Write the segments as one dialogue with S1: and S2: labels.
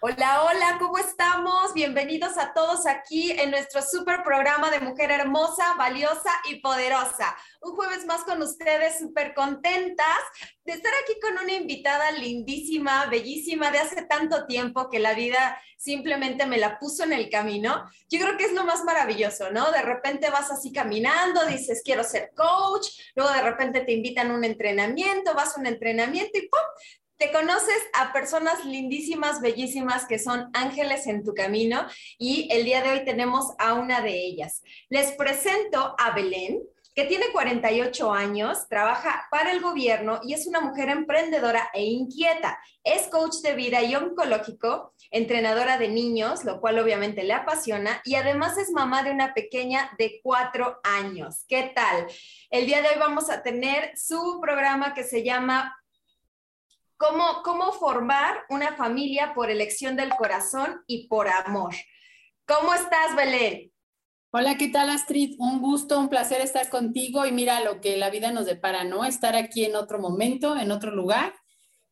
S1: Hola, hola, ¿cómo estamos? Bienvenidos a todos aquí en nuestro super programa de Mujer Hermosa, Valiosa y Poderosa. Un jueves más con ustedes, súper contentas de estar aquí con una invitada lindísima, bellísima, de hace tanto tiempo que la vida simplemente me la puso en el camino. Yo creo que es lo más maravilloso, ¿no? De repente vas así caminando, dices, quiero ser coach, luego de repente te invitan a un entrenamiento, vas a un entrenamiento y ¡pum! Te conoces a personas lindísimas, bellísimas, que son ángeles en tu camino y el día de hoy tenemos a una de ellas. Les presento a Belén que tiene 48 años, trabaja para el gobierno y es una mujer emprendedora e inquieta. Es coach de vida y oncológico, entrenadora de niños, lo cual obviamente le apasiona, y además es mamá de una pequeña de cuatro años. ¿Qué tal? El día de hoy vamos a tener su programa que se llama cómo, cómo formar una familia por elección del corazón y por amor. ¿Cómo estás, Belén?
S2: Hola, ¿qué tal Astrid? Un gusto, un placer estar contigo y mira lo que la vida nos depara, ¿no? Estar aquí en otro momento, en otro lugar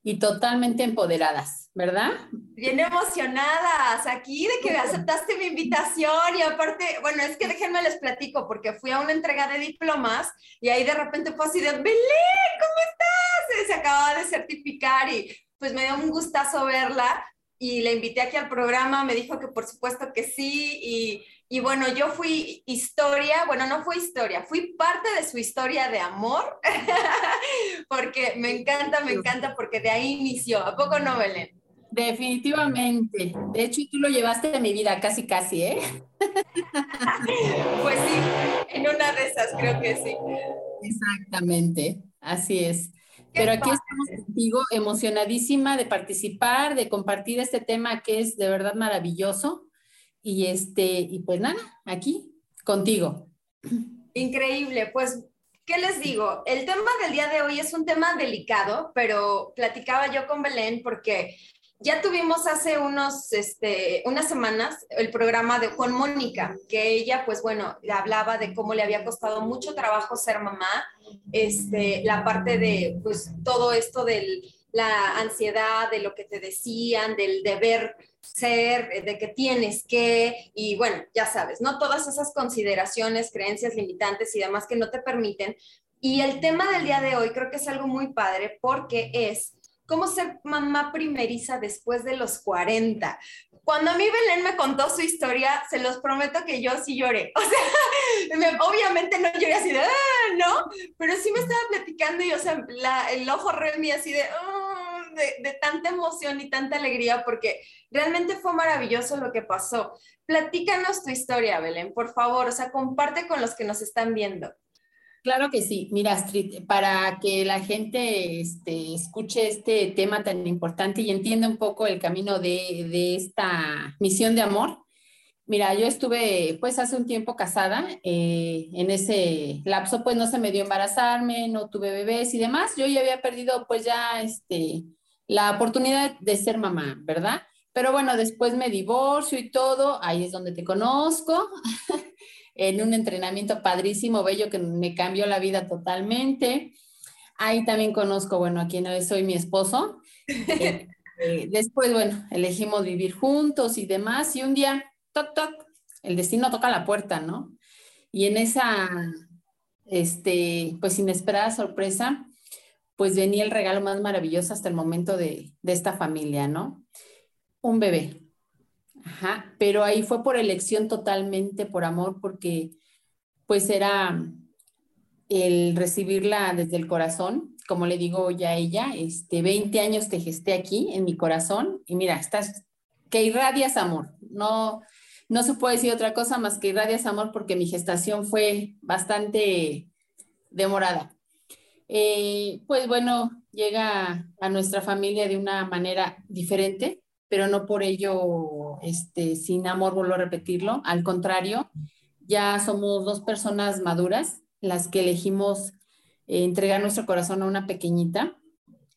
S2: y totalmente empoderadas, ¿verdad?
S1: Bien emocionadas aquí de que aceptaste mi invitación y aparte, bueno, es que déjenme les platico porque fui a una entrega de diplomas y ahí de repente fue así de, Belén, ¿cómo estás? Se acababa de certificar y pues me dio un gustazo verla y la invité aquí al programa, me dijo que por supuesto que sí y y bueno, yo fui historia, bueno, no fue historia, fui parte de su historia de amor, porque me encanta, me encanta, porque de ahí inició. ¿A poco no, Belén?
S2: Definitivamente. De hecho, tú lo llevaste de mi vida casi, casi, ¿eh?
S1: pues sí, en una de esas creo que sí.
S2: Exactamente, así es. Pero aquí estamos contigo, emocionadísima de participar, de compartir este tema que es de verdad maravilloso y este, y pues nada, aquí contigo.
S1: Increíble, pues ¿qué les digo? El tema del día de hoy es un tema delicado, pero platicaba yo con Belén porque ya tuvimos hace unos, este, unas semanas el programa de Juan Mónica, que ella, pues bueno, hablaba de cómo le había costado mucho trabajo ser mamá, este, la parte de, pues, todo esto de la ansiedad, de lo que te decían, del deber ser, de que tienes que, y bueno, ya sabes, ¿no? Todas esas consideraciones, creencias limitantes y demás que no te permiten. Y el tema del día de hoy creo que es algo muy padre porque es cómo ser mamá primeriza después de los 40. Cuando a mí Belén me contó su historia, se los prometo que yo sí lloré. O sea, obviamente no lloré así de, ah, no, pero sí me estaba platicando y, o sea, el ojo remi así de, oh, de, tanta emoción y tanta alegría porque realmente fue maravilloso lo que pasó. Platícanos tu historia, Belén, por favor, o sea, comparte con los que nos están viendo.
S2: Claro que sí. Mira, Astrid, para que la gente este, escuche este tema tan importante y entienda un poco el camino de, esta misión de amor, mira, yo estuve pues hace un tiempo casada. Eh, en ese lapso pues no se me dio embarazarme, no tuve bebés y demás. Yo ya había perdido pues ya este, la oportunidad de ser mamá, ¿verdad? Pero bueno, después me divorcio y todo, ahí es donde te conozco, en un entrenamiento padrísimo, bello, que me cambió la vida totalmente. Ahí también conozco, bueno, a quien hoy soy mi esposo. Eh, eh, después, bueno, elegimos vivir juntos y demás, y un día, toc, toc, el destino toca la puerta, ¿no? Y en esa, este, pues inesperada sorpresa, pues venía el regalo más maravilloso hasta el momento de, esta familia, ¿no? Un bebé. Ajá, pero ahí fue por elección totalmente, por amor, porque pues era el recibirla desde el corazón, como le digo ya a ella, este, 20 años te gesté aquí en mi corazón y mira, estás, que irradias amor, no, no se puede decir otra cosa más que irradias amor porque mi gestación fue bastante demorada. Eh, pues bueno, llega a nuestra familia de una manera diferente, pero no por ello, este, sin amor, vuelvo a repetirlo. Al contrario, ya somos dos personas maduras las que elegimos eh, entregar nuestro corazón a una pequeñita.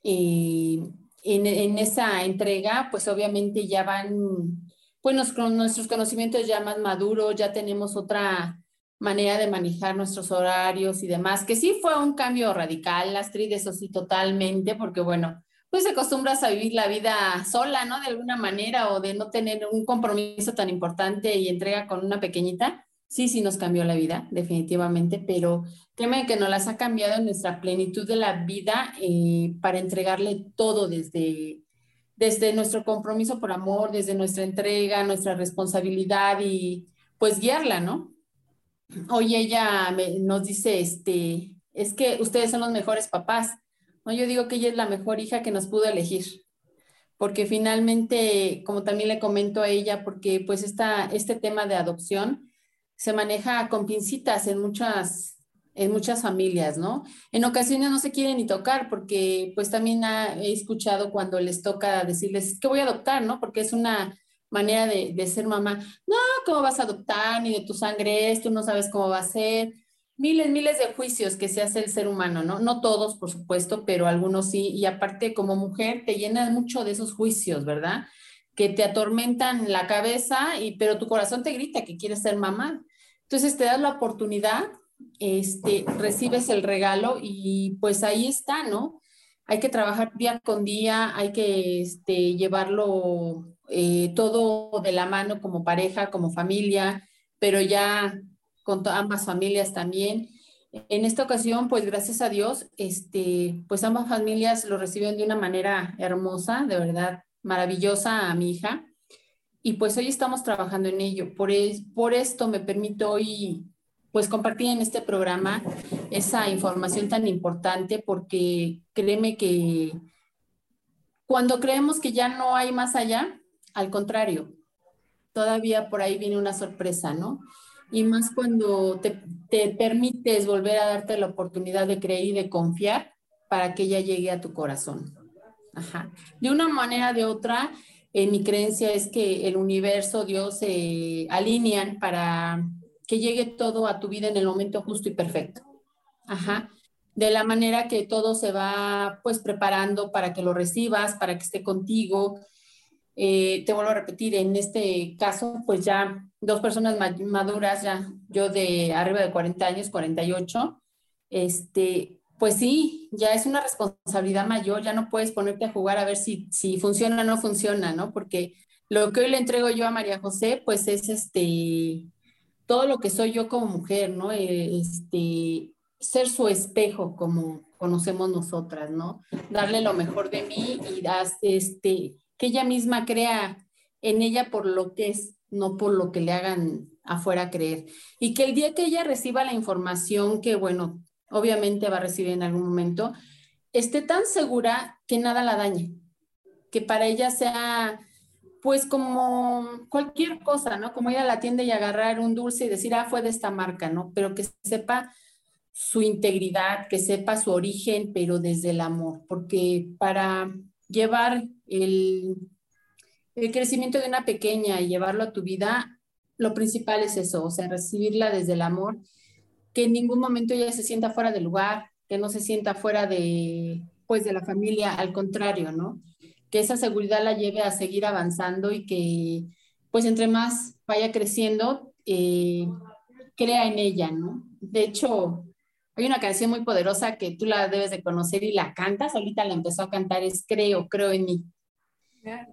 S2: Y, en, esa entrega, pues obviamente ya van, pues nuestros conocimientos ya más maduros, ya tenemos otra manera de manejar nuestros horarios y demás, que sí fue un cambio radical, Astrid, eso sí, totalmente, porque bueno, pues te acostumbras a vivir la vida sola, ¿no? De alguna manera, o de no tener un compromiso tan importante y entrega con una pequeñita. Sí, sí nos cambió la vida, definitivamente, pero créeme que nos las ha cambiado en nuestra plenitud de la vida eh, para entregarle todo desde, desde nuestro compromiso por amor, desde nuestra entrega, nuestra responsabilidad y pues guiarla, ¿no? Hoy ella nos dice, este, es que ustedes son los mejores papás. No, yo digo que ella es la mejor hija que nos pudo elegir, porque finalmente, como también le comento a ella, porque pues esta, este tema de adopción se maneja con pincitas en muchas, en muchas familias, ¿no? En ocasiones no se quieren ni tocar porque pues también he escuchado cuando les toca decirles, que voy a adoptar, ¿no? Porque es una manera de, de, ser mamá. No, ¿cómo vas a adoptar? Ni de tu sangre es, tú no sabes cómo va a ser miles, miles de juicios que se hace el ser humano, ¿no? No todos, por supuesto, pero algunos sí. Y aparte, como mujer, te llenas mucho de esos juicios, ¿verdad? Que te atormentan la cabeza, y, pero tu corazón te grita que quieres ser mamá. Entonces te das la oportunidad, este, recibes el regalo y pues ahí está, ¿no? Hay que trabajar día con día, hay que este, llevarlo eh, todo de la mano como pareja, como familia, pero ya con ambas familias también. En esta ocasión, pues gracias a Dios, este, pues ambas familias lo reciben de una manera hermosa, de verdad maravillosa a mi hija. Y pues hoy estamos trabajando en ello. Por, por esto me permito hoy pues compartir en este programa esa información tan importante porque créeme que cuando creemos que ya no hay más allá, al contrario, todavía por ahí viene una sorpresa, ¿no? Y más cuando te, te, permites volver a darte la oportunidad de creer y de confiar para que ella llegue a tu corazón. Ajá. De una manera o de otra, en mi creencia es que el universo, Dios se alinean para que llegue todo a tu vida en el momento justo y perfecto. Ajá. De la manera que todo se va pues preparando para que lo recibas, para que esté contigo, eh, te vuelvo a repetir, en este caso, pues ya dos personas maduras, ya yo de arriba de 40 años, 48, este, pues sí, ya es una responsabilidad mayor, ya no puedes ponerte a jugar a ver si, si funciona o no funciona, ¿no? Porque lo que hoy le entrego yo a María José, pues es este, todo lo que soy yo como mujer, ¿no? Eh, este, ser su espejo como conocemos nosotras, ¿no? Darle lo mejor de mí y este, que ella misma crea en ella por lo que es, no por lo que le hagan afuera creer. Y que el día que ella reciba la información que, bueno, obviamente va a recibir en algún momento, esté tan segura que nada la dañe, que para ella sea pues como cualquier cosa, ¿no? Como ir a la tienda y agarrar un dulce y decir, ah, fue de esta marca, ¿no? Pero que sepa su integridad, que sepa su origen, pero desde el amor, porque para llevar el, crecimiento de una pequeña y llevarlo a tu vida, lo principal es eso, o sea, recibirla desde el amor, que en ningún momento ella se sienta fuera del lugar, que no se sienta fuera de, pues, de la familia, al contrario, ¿no? Que esa seguridad la lleve a seguir avanzando y que, pues, entre más vaya creciendo, eh, crea en ella, ¿no? De hecho, hay una canción muy poderosa que tú la debes de conocer y la cantas, ahorita la empezó a cantar, es Creo, creo en mí.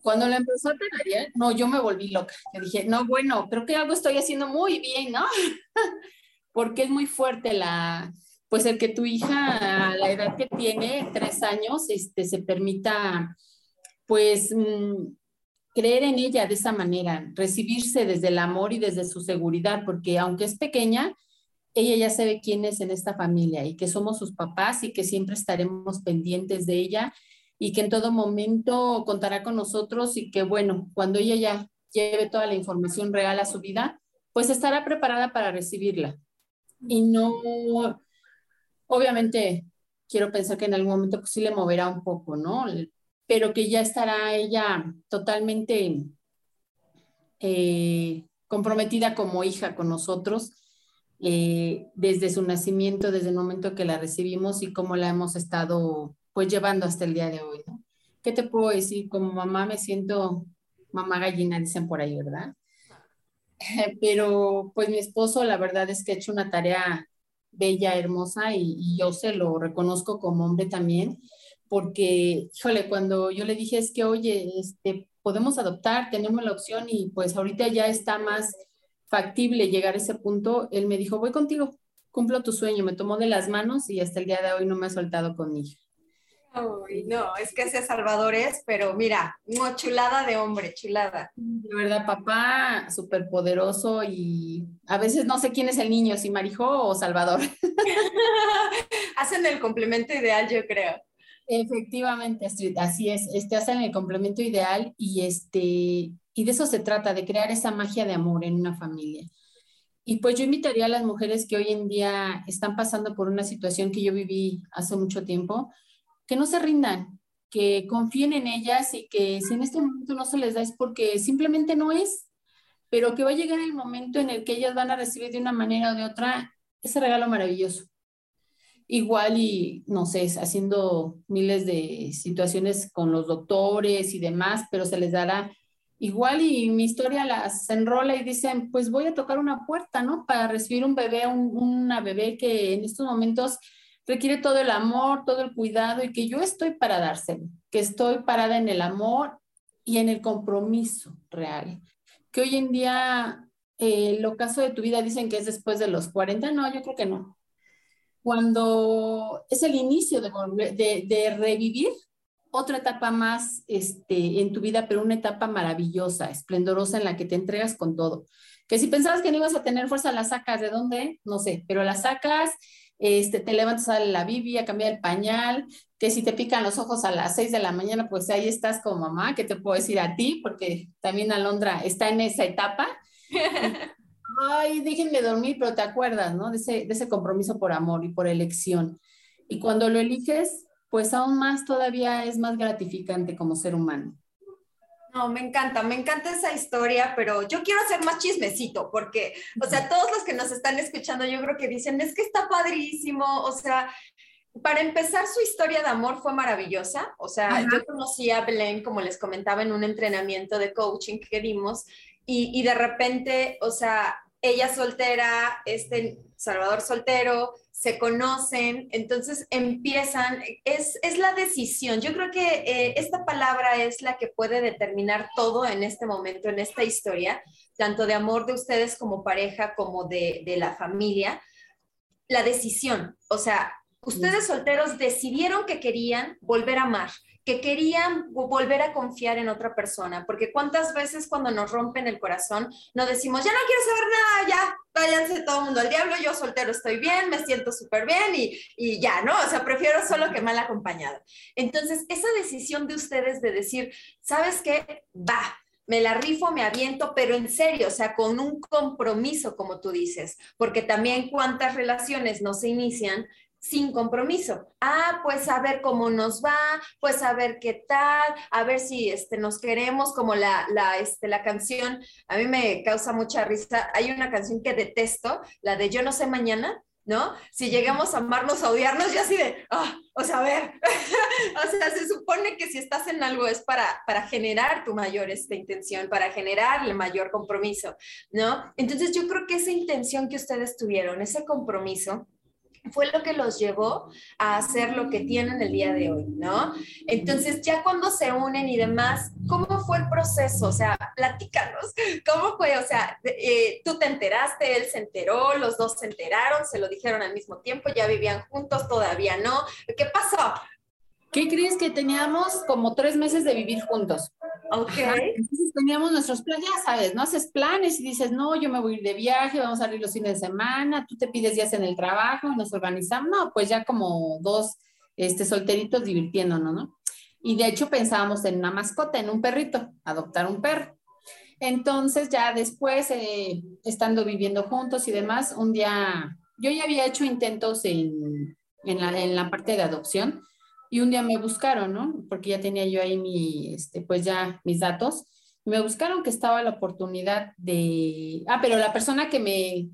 S2: Cuando la empezó a tener, no, yo me volví loca. Yo dije, no, bueno, creo que algo estoy haciendo muy bien, ¿no? Porque es muy fuerte la, pues el que tu hija a la edad que tiene, tres años, este, se permita, pues, mm, creer en ella de esa manera, recibirse desde el amor y desde su seguridad, porque aunque es pequeña, ella ya sabe quién es en esta familia y que somos sus papás y que siempre estaremos pendientes de ella y que en todo momento contará con nosotros y que bueno, cuando ella ya lleve toda la información real a su vida, pues estará preparada para recibirla. Y no, obviamente, quiero pensar que en algún momento pues sí le moverá un poco, ¿no? Pero que ya estará ella totalmente eh, comprometida como hija con nosotros eh, desde su nacimiento, desde el momento que la recibimos y cómo la hemos estado pues llevando hasta el día de hoy, ¿no? ¿qué te puedo decir? Como mamá me siento mamá gallina, dicen por ahí, ¿verdad? Pero pues mi esposo, la verdad es que ha hecho una tarea bella, hermosa y, yo se lo reconozco como hombre también, porque, híjole, cuando yo le dije es que, oye, este, podemos adoptar, tenemos la opción y pues ahorita ya está más factible llegar a ese punto, él me dijo, voy contigo, cumplo tu sueño, me tomó de las manos y hasta el día de hoy no me ha soltado
S1: no, es que ese Salvador es, pero mira, una chulada de hombre, chulada.
S2: De verdad, papá, súper poderoso y a veces no sé quién es el niño, si Marijo o Salvador.
S1: hacen el complemento ideal, yo creo.
S2: Efectivamente, así es, este, hacen el complemento ideal y, este, y de eso se trata, de crear esa magia de amor en una familia. Y pues yo invitaría a las mujeres que hoy en día están pasando por una situación que yo viví hace mucho tiempo, que no se rindan, que confíen en ellas y que si en este momento no se les da es porque simplemente no es, pero que va a llegar el momento en el que ellas van a recibir de una manera o de otra ese regalo maravilloso. Igual y, no sé, haciendo miles de situaciones con los doctores y demás, pero se les dará igual y mi historia las enrola y dicen, pues voy a tocar una puerta, ¿no? Para recibir un bebé, una bebé que en estos momentos requiere todo el amor, todo el cuidado y que yo estoy para dárselo, que estoy parada en el amor y en el compromiso real. Que hoy en día, eh, el ocaso de tu vida dicen que es después de los 40, no, yo creo que no. Cuando es el inicio de, revivir otra etapa más este, en tu vida, pero una etapa maravillosa, esplendorosa en la que te entregas con todo. Que si pensabas que no ibas a tener fuerza, la sacas de dónde, no sé, pero la sacas este, te levantas a la Biblia, a cambiar el pañal, que si te pican los ojos a las 6 de la mañana, pues ahí estás como mamá, que te puedo decir a ti, porque también Alondra está en esa etapa. Ay, déjenme dormir, pero te acuerdas, ¿no? De ese, de ese compromiso por amor y por elección. Y cuando lo eliges, pues aún más todavía es más gratificante como ser humano.
S1: No, me encanta, me encanta esa historia, pero yo quiero hacer más chismecito, porque, o sea, todos los que nos están escuchando, yo creo que dicen, es que está padrísimo, o sea, para empezar, su historia de amor fue maravillosa, o sea, yo conocí a Belén, como les comentaba, en un entrenamiento de coaching que dimos, y, y de repente, o sea, ella soltera, este Salvador soltero, se conocen, entonces empiezan, es, es la decisión. Yo creo que eh, esta palabra es la que puede determinar todo en este momento, en esta historia, tanto de amor de ustedes como pareja, como de, de la familia. La decisión, o sea, ustedes solteros decidieron que querían volver a amar, que querían volver a confiar en otra persona, porque cuántas veces cuando nos rompen el corazón no decimos, ya no quiero saber nada, ya, váyanse todo el mundo al diablo, yo soltero estoy bien, me siento súper bien y, y, ya, ¿no? O sea, prefiero solo que mal acompañado. Entonces, esa decisión de ustedes de decir, ¿sabes qué? Va, me la rifo, me aviento, pero en serio, o sea, con un compromiso, como tú dices, porque también cuántas relaciones no se inician sin compromiso. Ah, pues a ver cómo nos va, pues a ver qué tal, a ver si este, nos queremos, como la, la, este, la canción, a mí me causa mucha risa. Hay una canción que detesto, la de Yo no sé mañana, ¿no? Si llegamos a amarnos, a odiarnos, ya así de, ah, o sea, a ver, o sea, se supone que si estás en algo es para, para generar tu mayor esta intención, para generar el mayor compromiso, ¿no? Entonces yo creo que esa intención que ustedes tuvieron, ese compromiso, fue lo que los llevó a hacer lo que tienen el día de hoy, ¿no? Entonces, ya cuando se unen y demás, ¿cómo fue el proceso? O sea, platícanos, ¿cómo fue? O sea, eh, tú te enteraste, él se enteró, los dos se enteraron, se lo dijeron al mismo tiempo, ya vivían juntos, todavía no. ¿Qué pasó?
S2: ¿Qué crees que teníamos como tres meses de vivir juntos?
S1: Ok.
S2: Entonces teníamos nuestros planes, ya sabes, no haces planes y dices, no, yo me voy a ir de viaje, vamos a salir los fines de semana, tú te pides días en el trabajo y nos organizamos, no, pues ya como dos este, solteritos divirtiéndonos, ¿no? Y de hecho pensábamos en una mascota, en un perrito, adoptar un perro. Entonces ya después, eh, estando viviendo juntos y demás, un día, yo ya había hecho intentos en, en, la, en la parte de adopción, y un día me buscaron, ¿no? Porque ya tenía yo ahí mi, este, pues ya mis datos. Me buscaron que estaba la oportunidad de, ah, pero la persona que me,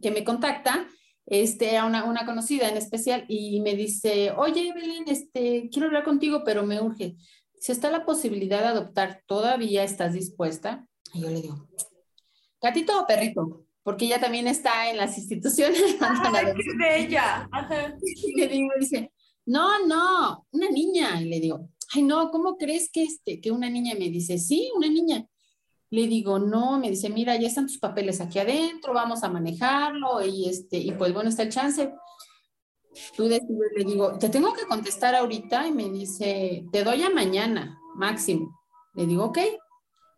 S2: que me contacta, este, era una, una conocida en especial y me dice, oye, Evelyn, este, quiero hablar contigo, pero me urge. Si está la posibilidad de adoptar, ¿todavía estás dispuesta? Y yo le digo, gatito o perrito, porque ella también está en las instituciones.
S1: Qué bella.
S2: Y le digo, dice, no, no, una niña. Y le digo, ay, no, ¿cómo crees que, este, que una niña? me dice, sí, una niña. Le digo, no, me dice, mira, ya están tus papeles aquí adentro, vamos a manejarlo y, este, y pues bueno, está el chance. Tú decides, le digo, te tengo que contestar ahorita y me dice, te doy a mañana, máximo. Le digo, ok.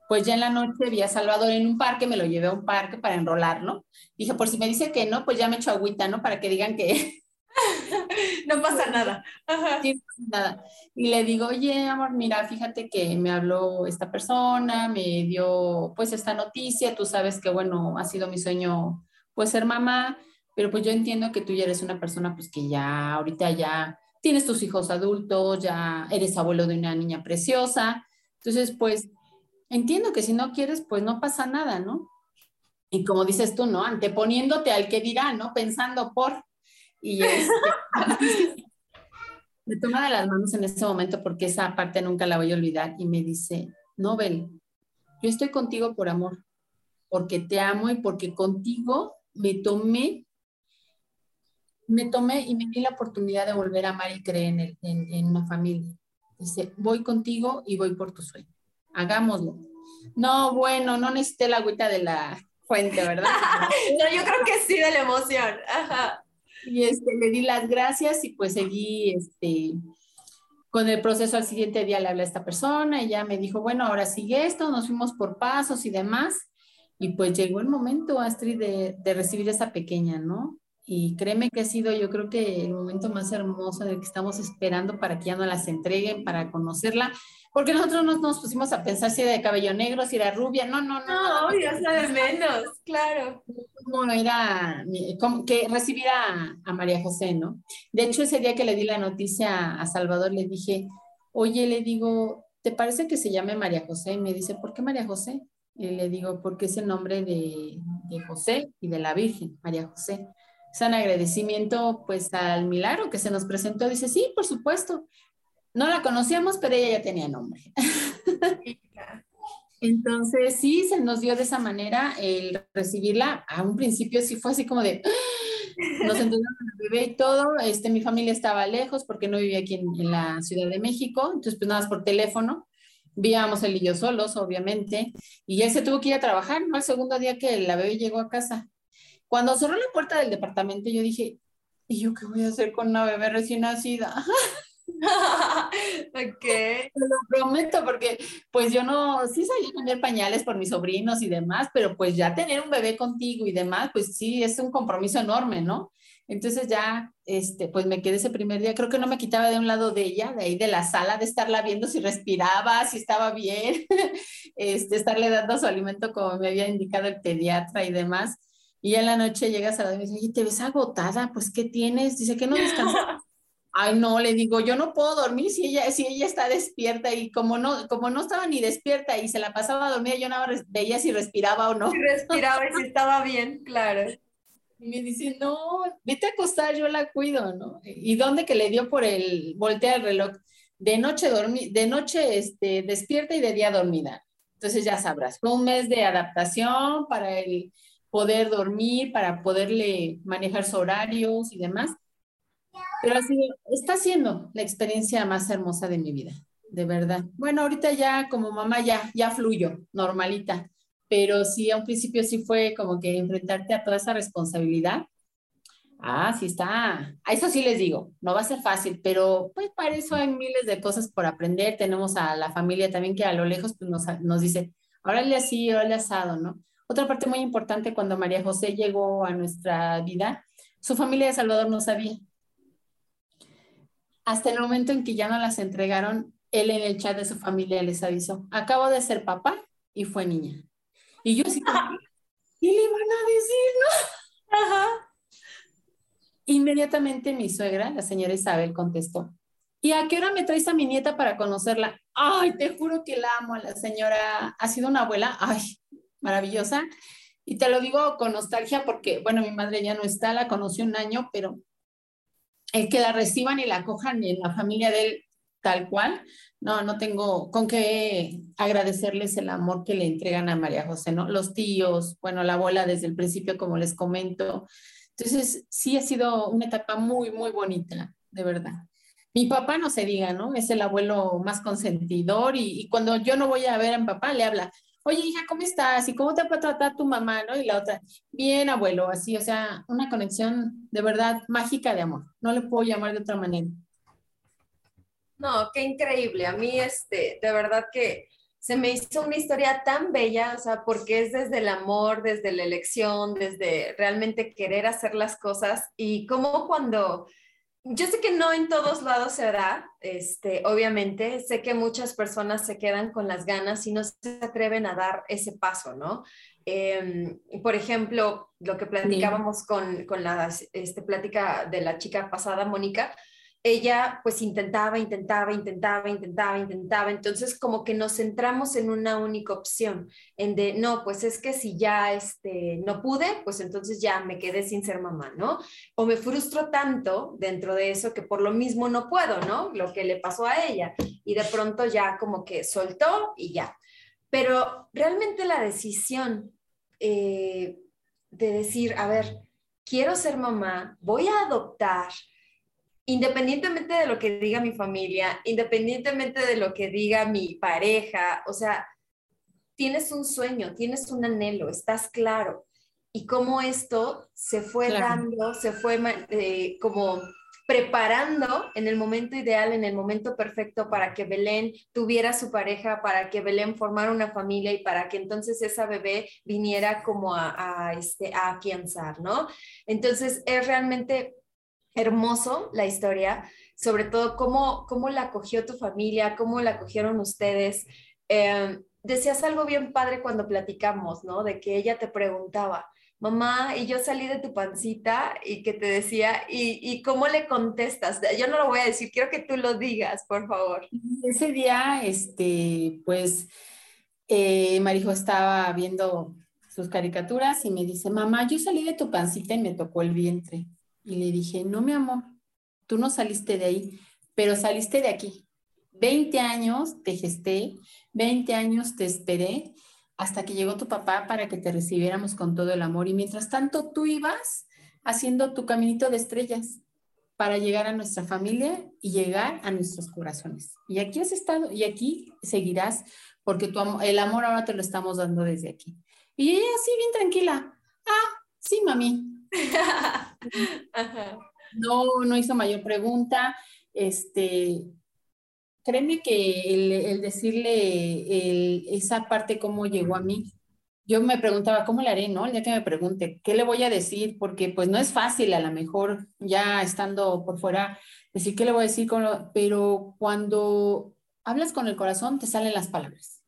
S2: Pues ya en la noche vi a Salvador en un parque, me lo llevé a un parque para enrolarlo. Dije, por si me dice que no, pues ya me echo agüita, ¿no? Para que digan que,
S1: no pasa nada.
S2: nada. Y le digo, oye, amor, mira, fíjate que me habló esta persona, me dio pues esta noticia, tú sabes que, bueno, ha sido mi sueño pues ser mamá, pero pues yo entiendo que tú ya eres una persona pues que ya ahorita ya tienes tus hijos adultos, ya eres abuelo de una niña preciosa, entonces pues entiendo que si no quieres pues no pasa nada, ¿no? Y como dices tú, ¿no? Anteponiéndote al que dirá, ¿no? Pensando por... Y este, me toma de las manos en ese momento porque esa parte nunca la voy a olvidar y me dice, Nobel, yo estoy contigo por amor, porque te amo y porque contigo me tomé, me tomé y me di la oportunidad de volver a amar y creer en, en una familia. Dice, voy contigo y voy por tu sueño. Hagámoslo. No, bueno, no necesité la agüita de la fuente, ¿verdad?
S1: no, yo creo que sí de la emoción. Ajá.
S2: Y este, le di las gracias y pues seguí este, con el proceso al siguiente día le hablé a esta persona y ya me dijo, bueno, ahora sigue esto, nos fuimos por pasos y demás. Y pues llegó el momento, Astrid, de, de recibir esa pequeña, ¿no? Y créeme que ha sido yo creo que el momento más hermoso del que estamos esperando para que ya nos las entreguen, para conocerla porque nosotros no nos pusimos a pensar si era de cabello negro, si era rubia, no, no,
S1: no. No, ya de menos, claro.
S2: Como era, como que recibir a, María José, ¿no? De hecho, ese día que le di la noticia a Salvador, le dije, oye, le digo, ¿te parece que se llame María José? Y me dice, ¿por qué María José? Y le digo, porque es el nombre de, de José y de la Virgen, María José. Es un agradecimiento pues al milagro que se nos presentó. Dice, sí, por supuesto. No la conocíamos, pero ella ya tenía nombre. Entonces, sí, se nos dio de esa manera el recibirla. A un principio sí fue así como de, nos entendieron el bebé y todo. Este, mi familia estaba lejos porque no vivía aquí en, la Ciudad de México. Entonces, pues nada más por teléfono. Vivíamos él y yo solos, obviamente. Y él se tuvo que ir a trabajar, ¿no? El segundo día que la bebé llegó a casa. Cuando cerró la puerta del departamento, yo dije, ¿y yo qué voy a hacer con una bebé recién nacida?
S1: ok.
S2: Te lo prometo, porque pues yo no, sí salí a cambiar pañales por mis sobrinos y demás, pero pues ya tener un bebé contigo y demás, pues sí, es un compromiso enorme, ¿no? Entonces ya, este, pues me quedé ese primer día, creo que no me quitaba de un lado de ella, de ahí de la sala, de estarla viendo si respiraba, si estaba bien, este, estarle dando su alimento como me había indicado el pediatra y demás. Y en la noche llegas a la y me dice, ¿te ves agotada? Pues, ¿qué tienes? Dice que no descansas. Ay, no, le digo, yo no puedo dormir si ella, si ella está despierta y como no, como no estaba ni despierta y se la pasaba dormida, yo nada veía si respiraba o no.
S1: Si respiraba y si estaba bien, claro.
S2: Y me dice, no, vete a acostar, yo la cuido, ¿no? ¿Y dónde que le dio por el, voltea el reloj? De noche dormir, de noche este, despierta y de día dormida. Entonces ya sabrás, fue un mes de adaptación para el poder dormir, para poderle manejar sus horarios y demás. Pero así está siendo la experiencia más hermosa de mi vida, de verdad. Bueno, ahorita ya como mamá ya, ya fluyo, normalita, pero sí, a un principio sí fue como que enfrentarte a toda esa responsabilidad. Ah, sí está. A eso sí les digo, no va a ser fácil, pero pues para eso hay miles de cosas por aprender. Tenemos a la familia también que a lo lejos pues, nos, nos dice, órale así, órale asado, ¿no? Otra parte muy importante cuando María José llegó a nuestra vida, su familia de Salvador no sabía hasta el momento en que ya no las entregaron, él en el chat de su familia les avisó, acabo de ser papá y fue niña. Y yo así ¿qué le iban a decir, no? Ajá. Inmediatamente mi suegra, la señora Isabel, contestó, ¿y a qué hora me traes a mi nieta para conocerla? Ay, te juro que la amo, la señora ha sido una abuela, ay, maravillosa. Y te lo digo con nostalgia porque, bueno, mi madre ya no está, la conocí un año, pero el que la reciban y la acojan en la familia de él, tal cual. No, no tengo con qué agradecerles el amor que le entregan a María José, ¿no? Los tíos, bueno, la abuela desde el principio, como les comento. Entonces, sí ha sido una etapa muy, muy bonita, de verdad. Mi papá no se diga, ¿no? Es el abuelo más consentidor y, y cuando yo no voy a ver a mi papá, le habla, oye hija, ¿cómo estás? ¿Y cómo te va a tratar tu mamá? ¿no? Y la otra, bien abuelo, así, o sea, una conexión de verdad mágica de amor. No le puedo llamar de otra manera.
S1: No, qué increíble. A mí, este, de verdad que se me hizo una historia tan bella, o sea, porque es desde el amor, desde la elección, desde realmente querer hacer las cosas y como cuando yo sé que no en todos lados se da, este, obviamente, sé que muchas personas se quedan con las ganas y no se atreven a dar ese paso, ¿no? Em, por ejemplo, lo que platicábamos con, con la este, plática de la chica pasada, Mónica, ella pues intentaba, intentaba, intentaba, intentaba, intentaba. Entonces como que nos centramos en una única opción, en de, no, pues es que si ya este, no pude, pues entonces ya me quedé sin ser mamá, ¿no? O me frustro tanto dentro de eso que por lo mismo no puedo, ¿no? Lo que le pasó a ella. Y de pronto ya como que soltó y ya. Pero realmente la decisión eh, de decir, a ver, quiero ser mamá, voy a adoptar, independientemente de lo que diga mi familia, independientemente de lo que diga mi pareja, o sea, tienes un sueño, tienes un anhelo, estás claro. Y cómo esto se fue dando, se fue eh, como preparando en el momento ideal, en el momento perfecto para que Belén tuviera su pareja, para que Belén formara una familia y para que entonces esa bebé viniera como a, a, este, a afianzar, ¿no? Entonces es realmente hermoso la historia, sobre todo cómo, cómo la acogió tu familia, cómo la acogieron ustedes. Em, decías algo bien padre cuando platicamos, ¿no? De que ella te preguntaba, mamá, y yo salí de tu pancita y que te decía, ¿y, y cómo le contestas? Yo no lo voy a decir, quiero que tú lo digas, por favor.
S2: Ese día, este, pues, eh, Marijo estaba viendo sus caricaturas y me dice, mamá, yo salí de tu pancita y me tocó el vientre. Y le dije, no, mi amor, tú no saliste de ahí, pero saliste de aquí. 20 años te gesté, 20 años te esperé hasta que llegó tu papá para que te recibiéramos con todo el amor. Y mientras tanto tú ibas haciendo tu caminito de estrellas para llegar a nuestra familia y llegar a nuestros corazones. Y aquí has estado y aquí seguirás porque tu el amor ahora te lo estamos dando desde aquí. Y ella así bien tranquila. Ah, sí, mami, no, no hizo mayor pregunta. Este, créeme que el, decirle esa parte cómo llegó a mí, yo me preguntaba, ¿cómo le haré, no? El día que me pregunte, ¿qué le voy a decir? Porque pues no es fácil a lo mejor ya estando por fuera decir qué le voy a decir, pero cuando hablas con el corazón te salen las palabras.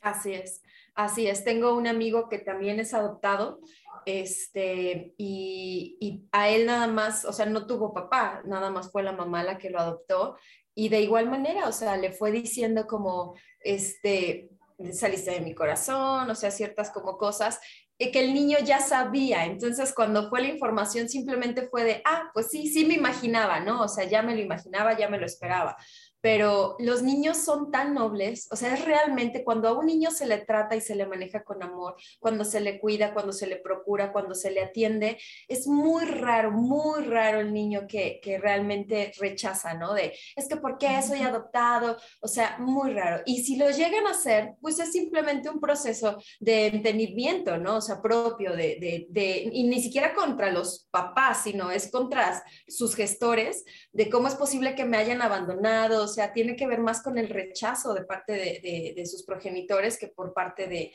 S1: Así es, así es. Tengo un amigo que también es adoptado este, y, a él nada más, o sea, no tuvo papá, nada más fue la mamá la que lo adoptó, y de igual manera, o sea, le fue diciendo como, este, saliste de mi corazón, o sea, ciertas como cosas, que el niño ya sabía, entonces cuando fue la información simplemente fue de, ah, pues sí, sí me imaginaba, ¿no? O sea, ya me lo imaginaba, ya me lo esperaba pero los niños son tan nobles, o sea, es realmente cuando a un niño se le trata y se le maneja con amor, cuando se le cuida, cuando se le procura, cuando se le atiende, es muy raro, muy raro el niño que, que realmente rechaza, ¿no? De, es que ¿por qué soy adoptado? O sea, muy raro. Y si lo llegan a hacer, pues es simplemente un proceso de entendimiento, ¿no? O sea, propio de, de, de y ni siquiera contra los papás, sino es contra sus gestores, de cómo es posible que me hayan abandonado, o sea, tiene que ver más con el rechazo de parte de, sus progenitores que por parte de,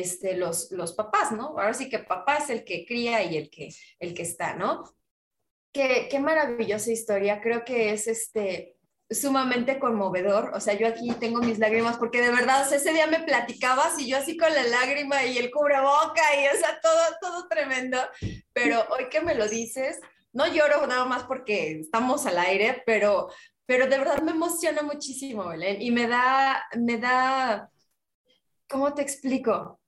S1: este, los, los, papás, ¿no? Ahora sí que papá es el que cría y el que, el que está, ¿no? Qué, qué maravillosa historia, creo que es este, sumamente conmovedor, o sea, yo aquí tengo mis lágrimas porque de verdad, ese día me platicabas y yo así con la lágrima y el cubreboca y o sea, todo, todo tremendo, pero hoy que me lo dices, no lloro nada más porque estamos al aire, pero pero de verdad me emociona muchísimo, Belén, y me da, me da, ¿cómo te explico?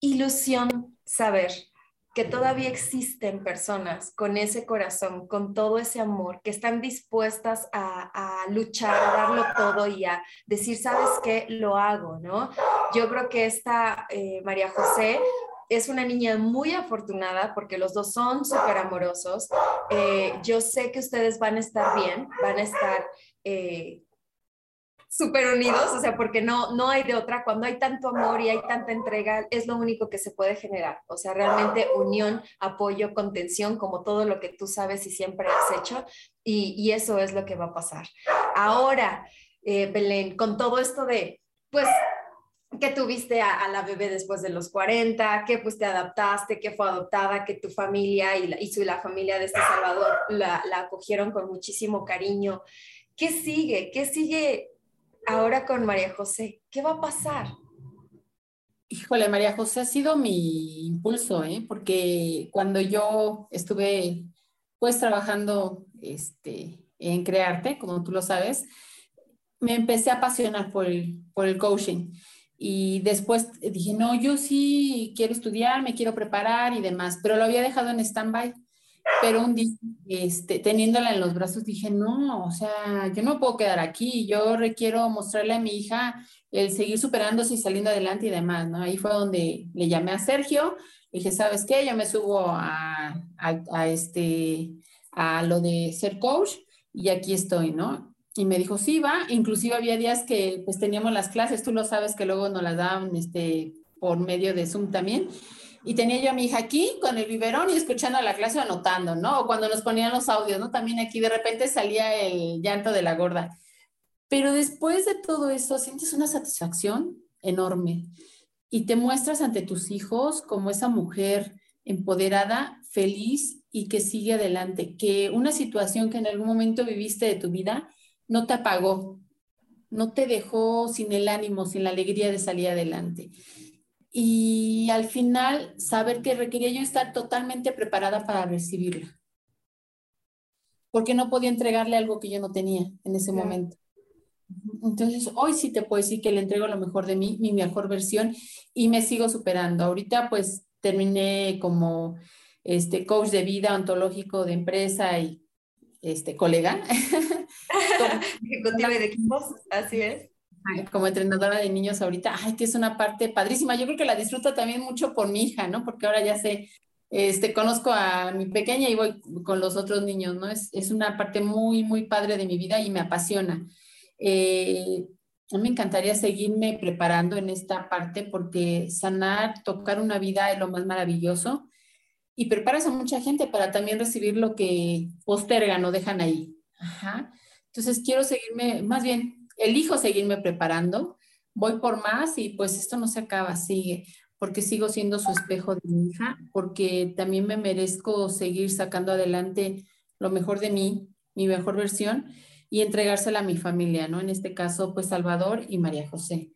S1: Ilusión saber que todavía existen personas con ese corazón, con todo ese amor, que están dispuestas a, luchar, a darlo todo y a decir, ¿sabes qué? Lo hago, ¿no? Yo creo que esta eh, María José es una niña muy afortunada porque los dos son súper amorosos. Eh, yo sé que ustedes van a estar bien, van a estar... Eh, súper unidos, o sea, porque no, no hay de otra. Cuando hay tanto amor y hay tanta entrega, es lo único que se puede generar. O sea, realmente unión, apoyo, contención, como todo lo que tú sabes y siempre has hecho. Y, eso es lo que va a pasar. Ahora, eh, Belén, con todo esto de, pues, que tuviste a, la bebé después de los 40, que pues te adaptaste, que fue adoptada, que tu familia y la, y su, la familia de este Salvador la, la acogieron con muchísimo cariño. ¿Qué sigue? ¿Qué sigue ahora con María José, ¿qué va a pasar?
S2: Híjole, María José ha sido mi impulso, ¿eh? porque cuando yo estuve pues trabajando este, en Crearte, como tú lo sabes, me empecé a apasionar por el, por el coaching. Y después dije, no, yo sí quiero estudiar, me quiero preparar y demás, pero lo había dejado en stand-by pero un día, este, teniéndola en los brazos, dije, no, o sea, yo no puedo quedar aquí, yo requiero mostrarle a mi hija el seguir superándose y saliendo adelante y demás, ¿no? Ahí fue donde le llamé a Sergio, dije, ¿sabes qué? Yo me subo a, a, este, a lo de ser coach y aquí estoy, ¿no? Y me dijo, sí, va, inclusive había días que pues teníamos las clases, tú lo sabes que luego nos las daban este, por medio de Zoom también, y tenía yo a mi hija aquí con el biberón y escuchando la clase anotando, ¿no? O cuando nos ponían los audios, ¿no? También aquí de repente salía el llanto de la gorda. Pero después de todo eso, sientes una satisfacción enorme y te muestras ante tus hijos como esa mujer empoderada, feliz y que sigue adelante, que una situación que en algún momento viviste de tu vida no te apagó, no te dejó sin el ánimo, sin la alegría de salir adelante y al final saber que requería yo estar totalmente preparada para recibirla. Porque no podía entregarle algo que yo no tenía en ese momento. Entonces, hoy sí te puedo decir que le entrego lo mejor de mí, mi mejor versión, y me sigo superando. Ahorita, pues, terminé como este coach de vida ontológico de empresa y este colega.
S1: Ejecutiva de equipos, así es
S2: como entrenadora de niños ahorita, ay, que es una parte padrísima. Yo creo que la disfruto también mucho por mi hija, ¿no? Porque ahora ya sé, este, conozco a mi pequeña y voy con los otros niños, ¿no? Es, es una parte muy, muy padre de mi vida y me apasiona. Eh, a mí me encantaría seguirme preparando en esta parte porque sanar, tocar una vida es lo más maravilloso y preparas a mucha gente para también recibir lo que postergan o dejan ahí. Ajá. Entonces quiero seguirme, más bien, elijo seguirme preparando, voy por más y pues esto no se acaba, sigue, porque sigo siendo su espejo de mi hija, porque también me merezco seguir sacando adelante lo mejor de mí, mi mejor versión y entregársela a mi familia, ¿no? En este caso, pues Salvador y María José.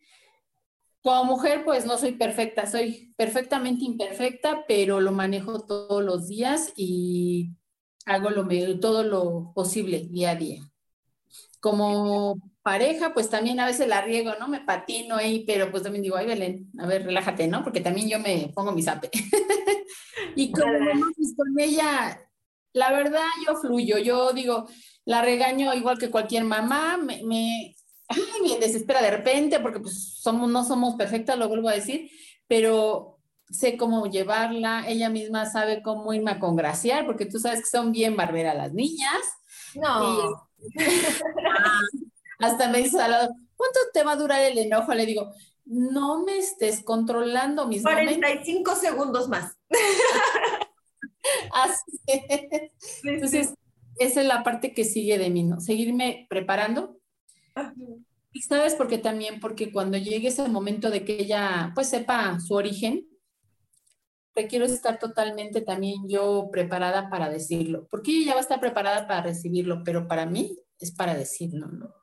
S2: Como mujer, pues no soy perfecta, soy perfectamente imperfecta, pero lo manejo todos los días y hago lo, todo lo posible día a día. Como pareja, pues también a veces la riego, ¿no? Me patino ahí, pero pues también digo, ay, Belén, a ver, relájate, ¿no? Porque también yo me pongo mi zape. y como pues con ella, la verdad, yo fluyo, yo digo, la regaño igual que cualquier mamá, me, me, ay, me desespera de repente, porque pues somos, no somos perfectas, lo vuelvo a decir, pero sé cómo llevarla, ella misma sabe cómo irme a congraciar, porque tú sabes que son bien barberas las niñas.
S1: No.
S2: Hasta me dice ¿cuánto te va a durar el enojo? Le digo, no me estés controlando mis
S1: 45 segundos más.
S2: Así es. Entonces, esa es la parte que sigue de mí, ¿no? Seguirme preparando. Y sabes por qué también, porque cuando llegue ese momento de que ella pues sepa su origen, requiero estar totalmente también yo preparada para decirlo, porque ella va a estar preparada para recibirlo, pero para mí es para decirlo, ¿no?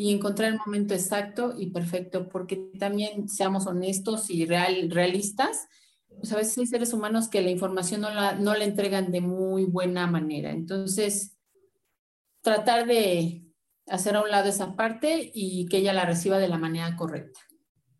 S2: y encontrar el momento exacto y perfecto, porque también seamos honestos y real, realistas, pues a veces hay seres humanos que la información no la, no la entregan de muy buena manera. Entonces, tratar de hacer a un lado esa parte y que ella la reciba de la manera correcta.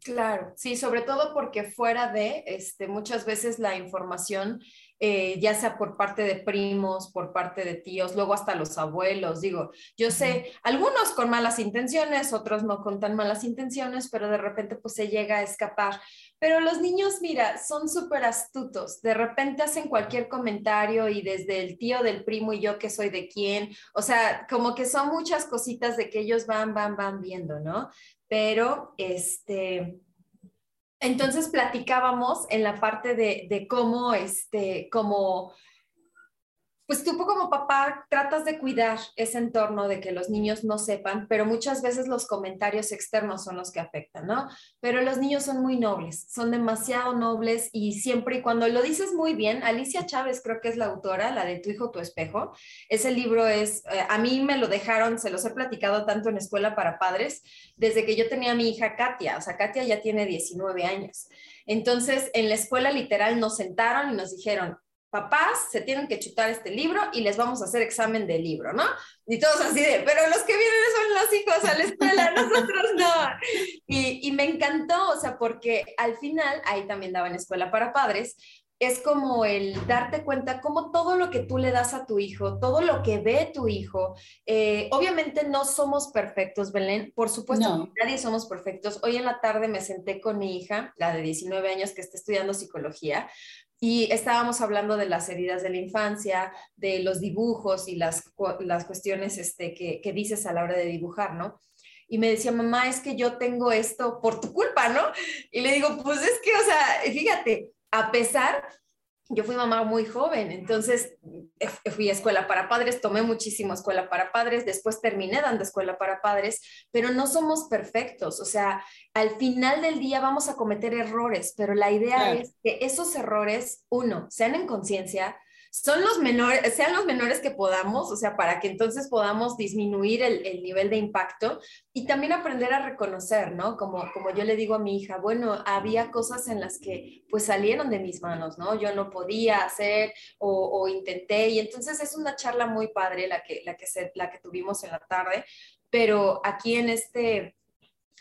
S1: Claro, sí, sobre todo porque fuera de, este, muchas veces la información, eh, ya sea por parte de primos, por parte de tíos, luego hasta los abuelos, digo, yo sé, algunos con malas intenciones, otros no con tan malas intenciones, pero de repente pues se llega a escapar. Pero los niños, mira, son súper astutos, de repente hacen cualquier comentario y desde el tío del primo y yo que soy de quién, o sea, como que son muchas cositas de que ellos van, van, van viendo, ¿no? pero este, entonces platicábamos en la parte de, de cómo, este, como pues tú como papá tratas de cuidar ese entorno de que los niños no sepan, pero muchas veces los comentarios externos son los que afectan, ¿no? Pero los niños son muy nobles, son demasiado nobles y siempre y cuando lo dices muy bien, Alicia Chávez creo que es la autora, la de Tu hijo, tu espejo, ese libro es, eh, a mí me lo dejaron, se los he platicado tanto en escuela para padres, desde que yo tenía mi hija Katia, o sea, Katia ya tiene 19 años. Entonces, en la escuela literal nos sentaron y nos dijeron, papás se tienen que chutar este libro y les vamos a hacer examen del libro, ¿no? Y todos así de, pero los que vienen son los hijos a la escuela, nosotros no. Y, y me encantó, o sea, porque al final, ahí también daban escuela para padres, es como el darte cuenta cómo todo lo que tú le das a tu hijo, todo lo que ve tu hijo, eh, obviamente no somos perfectos, Belén, por supuesto, nadie somos perfectos. Hoy en la tarde me senté con mi hija, la de 19 años que está estudiando psicología, y estábamos hablando de las heridas de la infancia, de los dibujos y las, las cuestiones este, que, que dices a la hora de dibujar, ¿no? y me decía, mamá, es que yo tengo esto por tu culpa, ¿no? Y le digo, pues es que, o sea, fíjate, a pesar yo fui mamá muy joven, entonces eh, fui a escuela para padres, tomé muchísimo escuela para padres, después terminé dando escuela para padres, pero no somos perfectos, o sea, al final del día vamos a cometer errores, pero la idea es que esos errores, uno, sean en conciencia, son los menores, sean los menores que podamos, o sea, para que entonces podamos disminuir el, nivel de impacto y también aprender a reconocer, ¿no? Como, como yo le digo a mi hija, bueno, había cosas en las que pues salieron de mis manos, ¿no? Yo no podía hacer o, intenté y entonces es una charla muy padre la que, la que, se, la que tuvimos en la tarde, pero aquí en este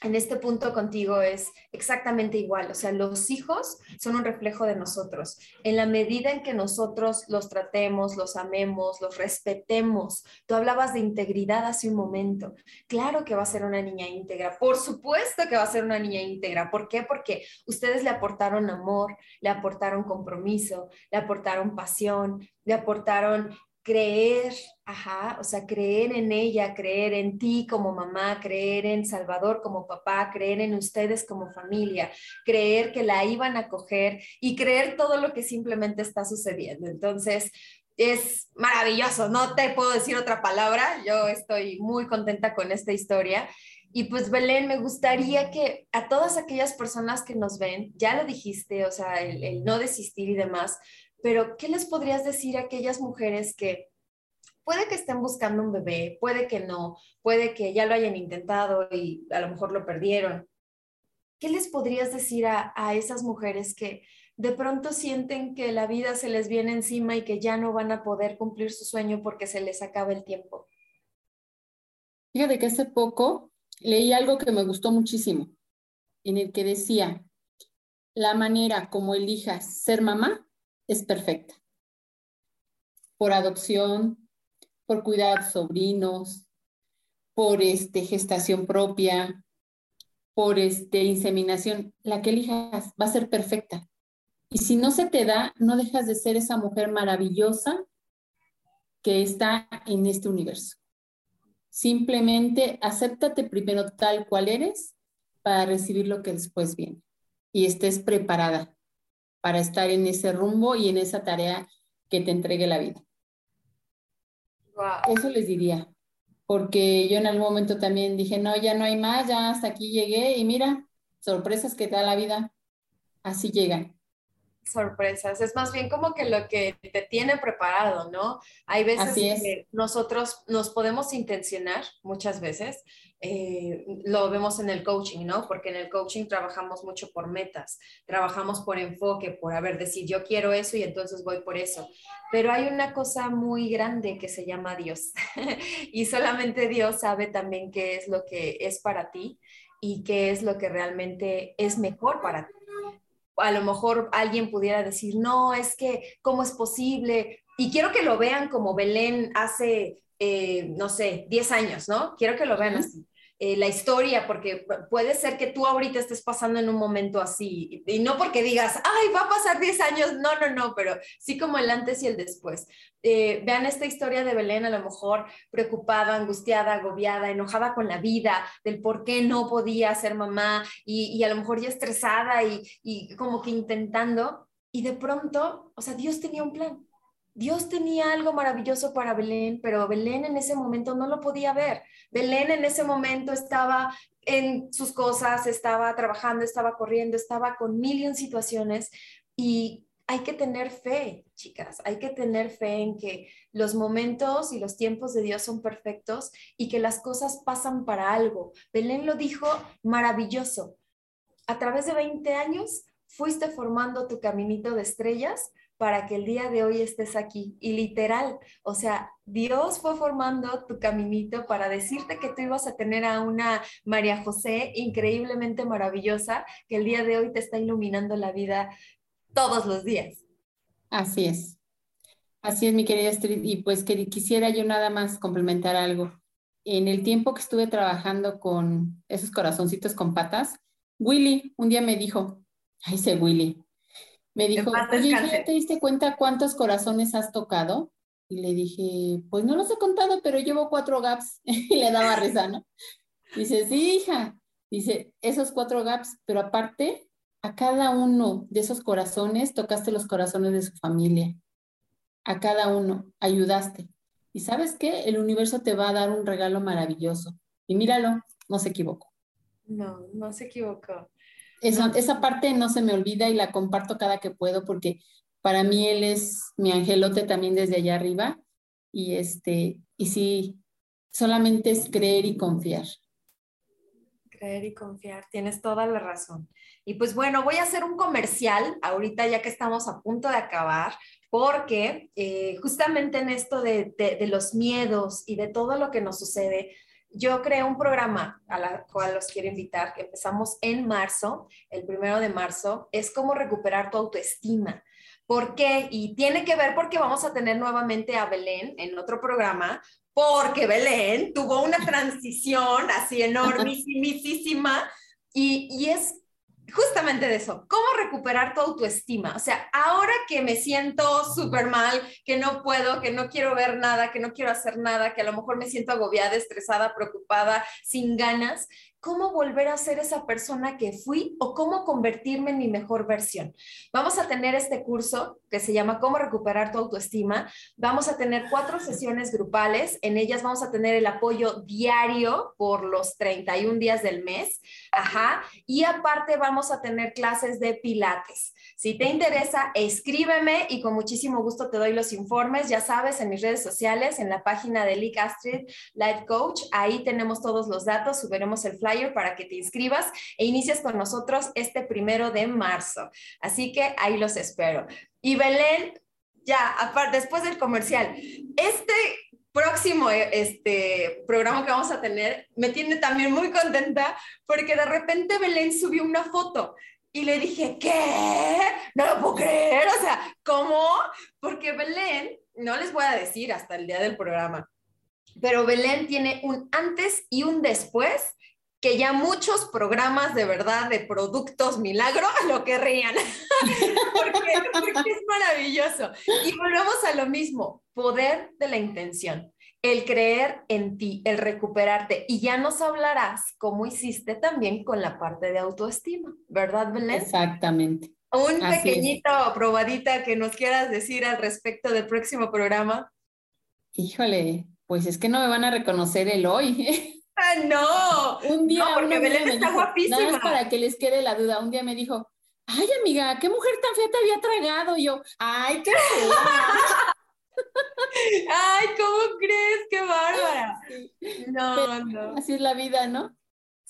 S1: en este punto contigo es exactamente igual. O sea, los hijos son un reflejo de nosotros. En la medida en que nosotros los tratemos, los amemos, los respetemos. Tú hablabas de integridad hace un momento. Claro que va a ser una niña íntegra. Por supuesto que va a ser una niña íntegra. ¿Por qué? Porque ustedes le aportaron amor, le aportaron compromiso, le aportaron pasión, le aportaron creer, ajá, o sea, creer en ella, creer en ti como mamá, creer en Salvador como papá, creer en ustedes como familia, creer que la iban a coger y creer todo lo que simplemente está sucediendo. Entonces, es maravilloso, no te puedo decir otra palabra, yo estoy muy contenta con esta historia. Y pues Belén, me gustaría que a todas aquellas personas que nos ven, ya lo dijiste, o sea, el, no desistir y demás, pero ¿qué les podrías decir a aquellas mujeres que puede que estén buscando un bebé, puede que no, puede que ya lo hayan intentado y a lo mejor lo perdieron? ¿Qué les podrías decir a, esas mujeres que de pronto sienten que la vida se les viene encima y que ya no van a poder cumplir su sueño porque se les acaba el tiempo?
S2: Fíjate que hace poco leí algo que me gustó muchísimo, en el que decía, la manera como elijas ser mamá es perfecta. Por adopción, por cuidar sobrinos, por este, gestación propia, por este, inseminación, la que elijas va a ser perfecta. Y si no se te da, no dejas de ser esa mujer maravillosa que está en este universo. Simplemente acéptate primero tal cual eres para recibir lo que después viene y estés preparada para estar en ese rumbo y en esa tarea que te entregue la vida. Eso les diría, porque yo en algún momento también dije, no, ya no hay más, ya hasta aquí llegué y mira, sorpresas que te da la vida, así llegan
S1: sorpresas, es más bien como que lo que te tiene preparado, ¿no? Hay veces que nosotros nos podemos intencionar, muchas veces, eh, lo vemos en el coaching, ¿no? Porque en el coaching trabajamos mucho por metas, trabajamos por enfoque, por, haber decir, yo quiero eso y entonces voy por eso. Pero hay una cosa muy grande que se llama Dios y solamente Dios sabe también qué es lo que es para ti y qué es lo que realmente es mejor para ti. A lo mejor alguien pudiera decir, no, es que, ¿cómo es posible? Y quiero que lo vean como Belén hace, eh, no sé, 10 años, ¿no? Quiero que lo vean así. Eh, la historia, porque puede ser que tú ahorita estés pasando en un momento así, y no porque digas, ay, va a pasar 10 años, no, no, no, pero sí como el antes y el después. Eh, vean esta historia de Belén, a lo mejor preocupada, angustiada, agobiada, enojada con la vida, del por qué no podía ser mamá, y, a lo mejor ya estresada y, y como que intentando, y de pronto, o sea, Dios tenía un plan. Dios tenía algo maravilloso para Belén, pero Belén en ese momento no lo podía ver. Belén en ese momento estaba en sus cosas, estaba trabajando, estaba corriendo, estaba con mil situaciones y hay que tener fe, chicas, hay que tener fe en que los momentos y los tiempos de Dios son perfectos y que las cosas pasan para algo. Belén lo dijo maravilloso. A través de 20 años fuiste formando tu caminito de estrellas para que el día de hoy estés aquí. Y literal, o sea, Dios fue formando tu caminito para decirte que tú ibas a tener a una María José increíblemente maravillosa que el día de hoy te está iluminando la vida todos los días.
S2: Así es. Así es, mi querida Astrid. Y pues que quisiera yo nada más complementar algo. En el tiempo que estuve trabajando con esos corazoncitos con patas, Willy un día me dijo, ay, ese Willy, me dijo, oye, ¿ya te diste cuenta cuántos corazones has tocado? Y le dije, pues no los he contado, pero llevo cuatro gaps. y le daba risa, ¿no? Dice, sí, hija. Dice, esos cuatro gaps, pero aparte, a cada uno de esos corazones tocaste los corazones de su familia. A cada uno ayudaste. Y sabes qué? El universo te va a dar un regalo maravilloso. Y míralo, no se equivocó.
S1: No, no se equivocó
S2: esa parte no se me olvida y la comparto cada que puedo porque para mí él es mi angelote también desde allá arriba y este y sí solamente es creer y confiar.
S1: Creer y confiar tienes toda la razón. Y pues bueno voy a hacer un comercial ahorita ya que estamos a punto de acabar porque eh, justamente en esto de, de los miedos y de todo lo que nos sucede yo creé un programa a la cual los quiero invitar, que empezamos en marzo, el primero de marzo, es cómo recuperar tu autoestima. ¿Por qué? Y tiene que ver porque vamos a tener nuevamente a Belén en otro programa, porque Belén tuvo una transición así enormísima y, y es justamente de eso, cómo recuperar tu autoestima. O sea, ahora que me siento súper mal, que no puedo, que no quiero ver nada, que no quiero hacer nada, que a lo mejor me siento agobiada, estresada, preocupada, sin ganas, cómo volver a ser esa persona que fui o cómo convertirme en mi mejor versión. Vamos a tener este curso que se llama Cómo recuperar tu autoestima. Vamos a tener cuatro sesiones grupales. En ellas vamos a tener el apoyo diario por los 31 días del mes. Ajá. Y aparte vamos a tener clases de pilates. Si te interesa, escríbeme y con muchísimo gusto te doy los informes. Ya sabes, en mis redes sociales, en la página de Lee Astrid Life Coach, ahí tenemos todos los datos, subiremos el flyer para que te inscribas e inicies con nosotros este primero de marzo. Así que ahí los espero. Y Belén, ya, después del comercial, este próximo este programa que vamos a tener me tiene también muy contenta porque de repente Belén subió una foto y le dije, ¿qué? No lo puedo creer. O sea, ¿cómo? Porque Belén, no les voy a decir hasta el día del programa, pero Belén tiene un antes y un después que ya muchos programas de verdad de productos milagro lo querrían, porque, porque es maravilloso. Y volvemos a lo mismo, poder de la intención el creer en ti, el recuperarte. Y ya nos hablarás cómo hiciste también con la parte de autoestima, ¿verdad, Belén?
S2: Exactamente.
S1: Un pequeñito probadita que nos quieras decir al respecto del próximo programa.
S2: Híjole, pues es que no me van a reconocer el hoy.
S1: ¡Ah, no!
S2: Un día.
S1: No, porque Belén está guapísima.
S2: Nada más para que les quede la duda. Un día me dijo, ay, amiga, ¿qué mujer tan fea te había tragado? Y yo, ay, qué fea.
S1: Ay, ¿cómo crees? ¡Qué bárbara! No, no.
S2: Así es la vida, ¿no?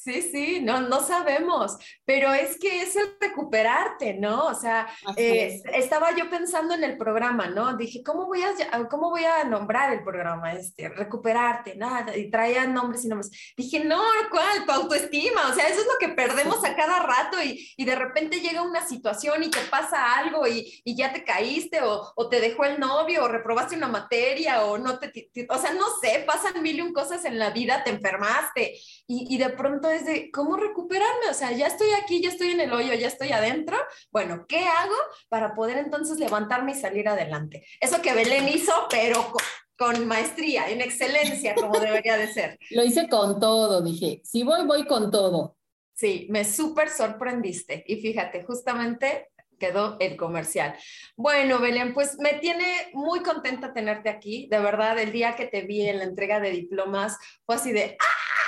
S1: Sí, sí, no, no sabemos, pero es que es el recuperarte, ¿no? O sea, eh, estaba yo pensando en el programa, ¿no? Dije, ¿cómo voy a, cómo voy a nombrar el programa este? Recuperarte, nada, y traía nombres y nombres. Dije, no, ¿cuál? Tu autoestima, o sea, eso es lo que perdemos a cada rato y, y de repente llega una situación y te pasa algo y, y ya te caíste o, o, te dejó el novio o reprobaste una materia o no te, o sea, no sé, pasan mil y un cosas en la vida, te enfermaste y, y de pronto es de cómo recuperarme, o sea, ya estoy aquí, ya estoy en el hoyo, ya estoy adentro. Bueno, ¿qué hago para poder entonces levantarme y salir adelante? Eso que Belén hizo, pero con, maestría, en excelencia, como debería de ser.
S2: Lo hice con todo, dije, si voy, voy con todo.
S1: Sí, me súper sorprendiste. Y fíjate, justamente quedó el comercial. Bueno, Belén, pues me tiene muy contenta tenerte aquí. De verdad, el día que te vi en la entrega de diplomas fue así de, ¡ah!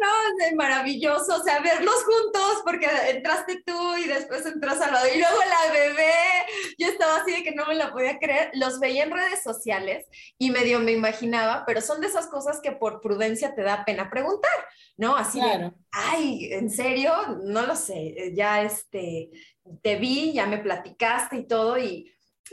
S1: No, es maravilloso, o sea, verlos juntos, porque entraste tú y después entró Salvador y luego la bebé, yo estaba así de que no me la podía creer, los veía en redes sociales y medio me imaginaba, pero son de esas cosas que por prudencia te da pena preguntar, ¿no? Así de, ay, ¿en serio? No lo sé, ya este, te vi, ya me platicaste y todo y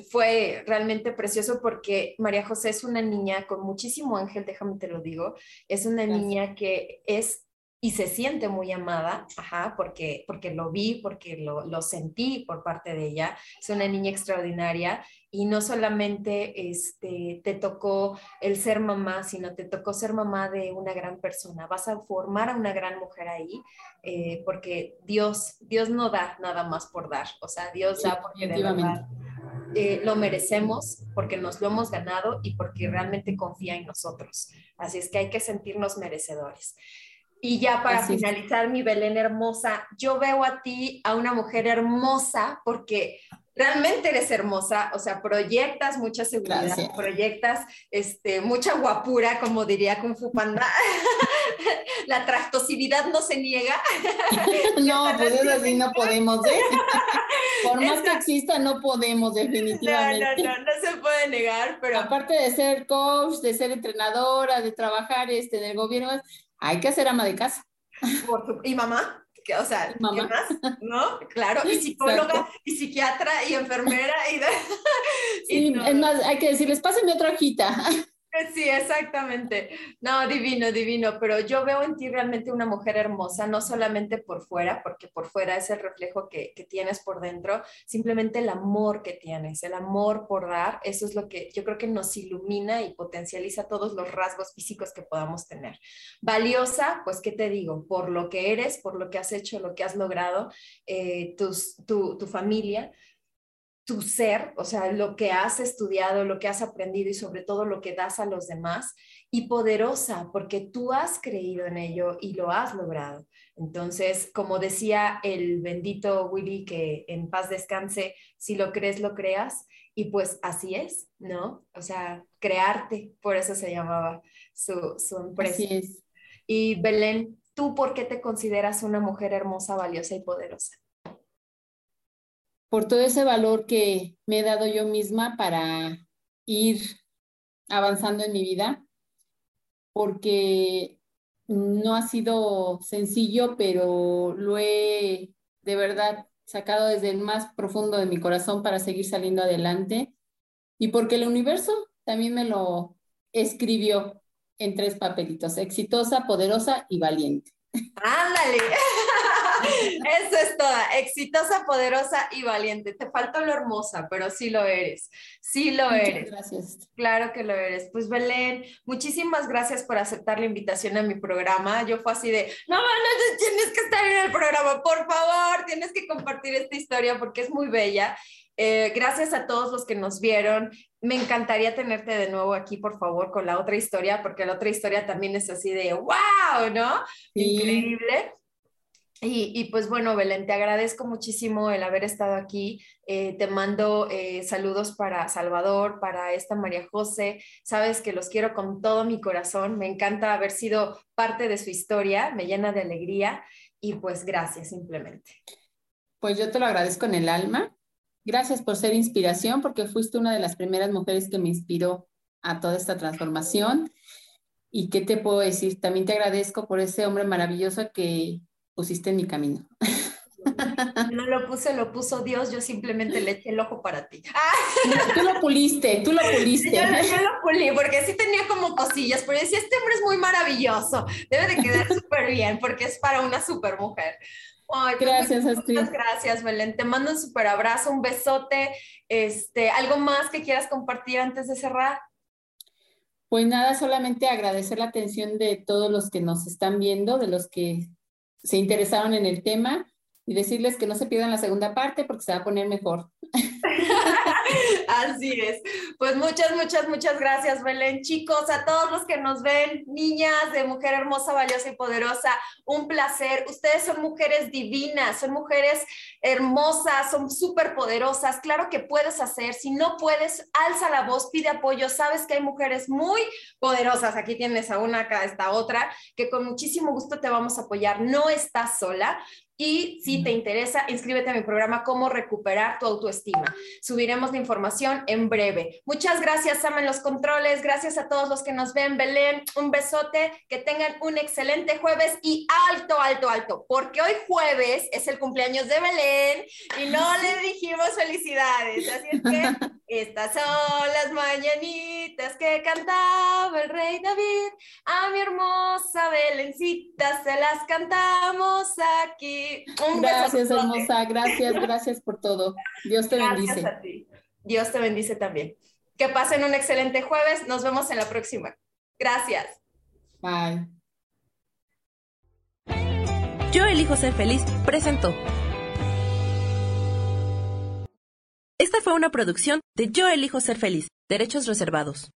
S1: fue realmente precioso porque María José es una niña con muchísimo ángel, déjame te lo digo, es una niña que es y se siente muy amada, ajá, porque, porque lo vi, porque lo, lo, sentí por parte de ella. Es una niña extraordinaria y no solamente este, te tocó el ser mamá, sino te tocó ser mamá de una gran persona. Vas a formar a una gran mujer ahí, eh, porque Dios, Dios no da nada más por dar, o sea, Dios da porque de verdad eh, lo merecemos porque nos lo hemos ganado y porque realmente confía en nosotros. Así es que hay que sentirnos merecedores. Y ya para finalizar, mi Belén hermosa, yo veo a ti, a una mujer hermosa, porque realmente eres hermosa, o sea, proyectas mucha seguridad, proyectas este, mucha guapura, como diría Kung Fu Panda. La tractosividad no se niega.
S2: no, pues eso así no podemos, ¿eh? Por más que exista, no podemos, definitivamente.
S1: No, no, no, no se puede negar, pero...
S2: Aparte de ser coach, de ser entrenadora, de trabajar este, en el gobierno, hay que ser ama de casa.
S1: ¿Y mamá? O sea, ¿qué más? ¿No? Claro, y psicóloga, y psiquiatra, y enfermera, y...
S2: sí, es más, hay que decirles, pásenme otra hojita.
S1: Sí, exactamente. No, divino, divino, pero yo veo en ti realmente una mujer hermosa, no solamente por fuera, porque por fuera es el reflejo que, que, tienes por dentro, simplemente el amor que tienes, el amor por dar, eso es lo que yo creo que nos ilumina y potencializa todos los rasgos físicos que podamos tener. Valiosa, pues, ¿qué te digo? Por lo que eres, por lo que has hecho, lo que has logrado, eh, tus, tu, tu familia, tu ser, o sea, lo que has estudiado, lo que has aprendido y sobre todo lo que das a los demás, y poderosa, porque tú has creído en ello y lo has logrado. Entonces, como decía el bendito Willy, que en paz descanse, si lo crees, lo creas, y pues así es, ¿no? O sea, crearte, por eso se llamaba su, su empresa.
S2: Así es.
S1: Y Belén, ¿tú por qué te consideras una mujer hermosa, valiosa y poderosa?
S2: Por todo ese valor que me he dado yo misma para ir avanzando en mi vida, porque no ha sido sencillo, pero lo he de verdad sacado desde el más profundo de mi corazón para seguir saliendo adelante y porque el universo también me lo escribió en tres papelitos, exitosa, poderosa y valiente.
S1: Ándale. Exitosa, poderosa y valiente. Te falta lo hermosa, pero sí lo eres. Sí lo eres.
S2: Gracias.
S1: Claro que lo eres. Pues Belén, muchísimas gracias por aceptar la invitación a mi programa. Yo fue así de, no, no, tienes que estar en el programa, por favor, tienes que compartir esta historia porque es muy bella. Eh, gracias a todos los que nos vieron. Me encantaría tenerte de nuevo aquí, por favor, con la otra historia, porque la otra historia también es así de wow, ¿no? Increíble. Y, pues bueno, Belén, te agradezco muchísimo el haber estado aquí. Eh, te mando eh, saludos para Salvador, para esta María José. Sabes que los quiero con todo mi corazón. Me encanta haber sido parte de su historia, me llena de alegría y pues gracias simplemente.
S2: Pues yo te lo agradezco en el alma. Gracias por ser inspiración porque fuiste una de las primeras mujeres que me inspiró a toda esta transformación. y qué te puedo decir, también te agradezco por ese hombre maravilloso que pusiste en mi camino.
S1: No lo puse, lo puso Dios, yo simplemente le eché el ojo para ti.
S2: Tú lo puliste, tú lo puliste.
S1: Yo, lo pulí, porque sí tenía como cosillas, pero decía, este hombre es muy maravilloso, debe de quedar súper bien, porque es para una súper mujer.
S2: Pues gracias.
S1: Muchas gracias, Belén. Te mando un súper abrazo, un besote. Este, ¿Algo más que quieras compartir antes de cerrar?
S2: Pues nada, solamente agradecer la atención de todos los que nos están viendo, de los que se interesaron en el tema y decirles que no se pierdan la segunda parte porque se va a poner mejor.
S1: Así es. Pues muchas, muchas, muchas gracias, Belén. Chicos, a todos los que nos ven, niñas de mujer hermosa, valiosa y poderosa, un placer. Ustedes son mujeres divinas, son mujeres hermosas, son súper poderosas. Claro que puedes hacer. Si no puedes, alza la voz, pide apoyo. Sabes que hay mujeres muy poderosas. Aquí tienes a una, acá está otra, que con muchísimo gusto te vamos a apoyar. No estás sola. Y si te interesa, inscríbete a mi programa Cómo recuperar tu autoestima. Subiremos información en breve. Muchas gracias, Sam, en los controles. Gracias a todos los que nos ven. Belén, un besote. Que tengan un excelente jueves y alto, alto, alto. Porque hoy jueves es el cumpleaños de Belén y no le dijimos felicidades. Así es que estas son las mañanitas que cantaba el rey David. A mi hermosa Belencita se las cantamos aquí
S2: gracias, hermosa. Gracias, gracias por todo. Dios te bendice.
S1: Gracias a ti. Dios te bendice también. Que pasen un excelente jueves. Nos vemos en la próxima. Gracias.
S2: Bye.
S3: Yo elijo ser feliz. Presento. Esta fue una producción de Yo elijo ser feliz. Derechos reservados.